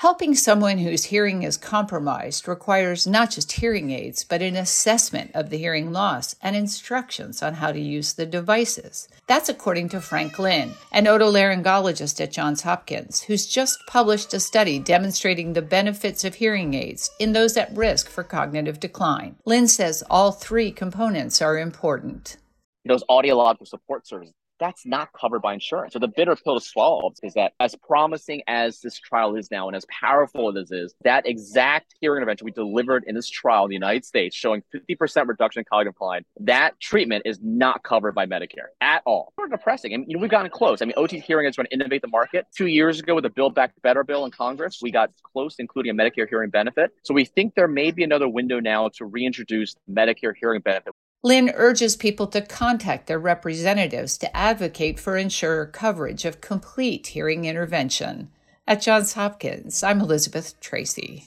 Helping someone whose hearing is compromised requires not just hearing aids, but an assessment of the hearing loss and instructions on how to use the devices. That's according to Frank Lin, an otolaryngologist at Johns Hopkins, who's just published a study demonstrating the benefits of hearing aids in those at risk for cognitive decline. Lin says all three components are important. Those audiological support services that's not covered by insurance. So the bitter pill to swallow is that as promising as this trial is now and as powerful as it is, that exact hearing intervention we delivered in this trial in the United States showing 50% reduction in cognitive decline, that treatment is not covered by Medicare at all. It's depressing. I mean, you know, we've gotten close. I mean, OT hearing is going to innovate the market. Two years ago with the Build Back Better bill in Congress, we got close, including a Medicare hearing benefit. So we think there may be another window now to reintroduce Medicare hearing benefit. Lin urges people to contact their representatives to advocate for insurer coverage of complete hearing intervention. At Johns Hopkins, I'm Elizabeth Tracey.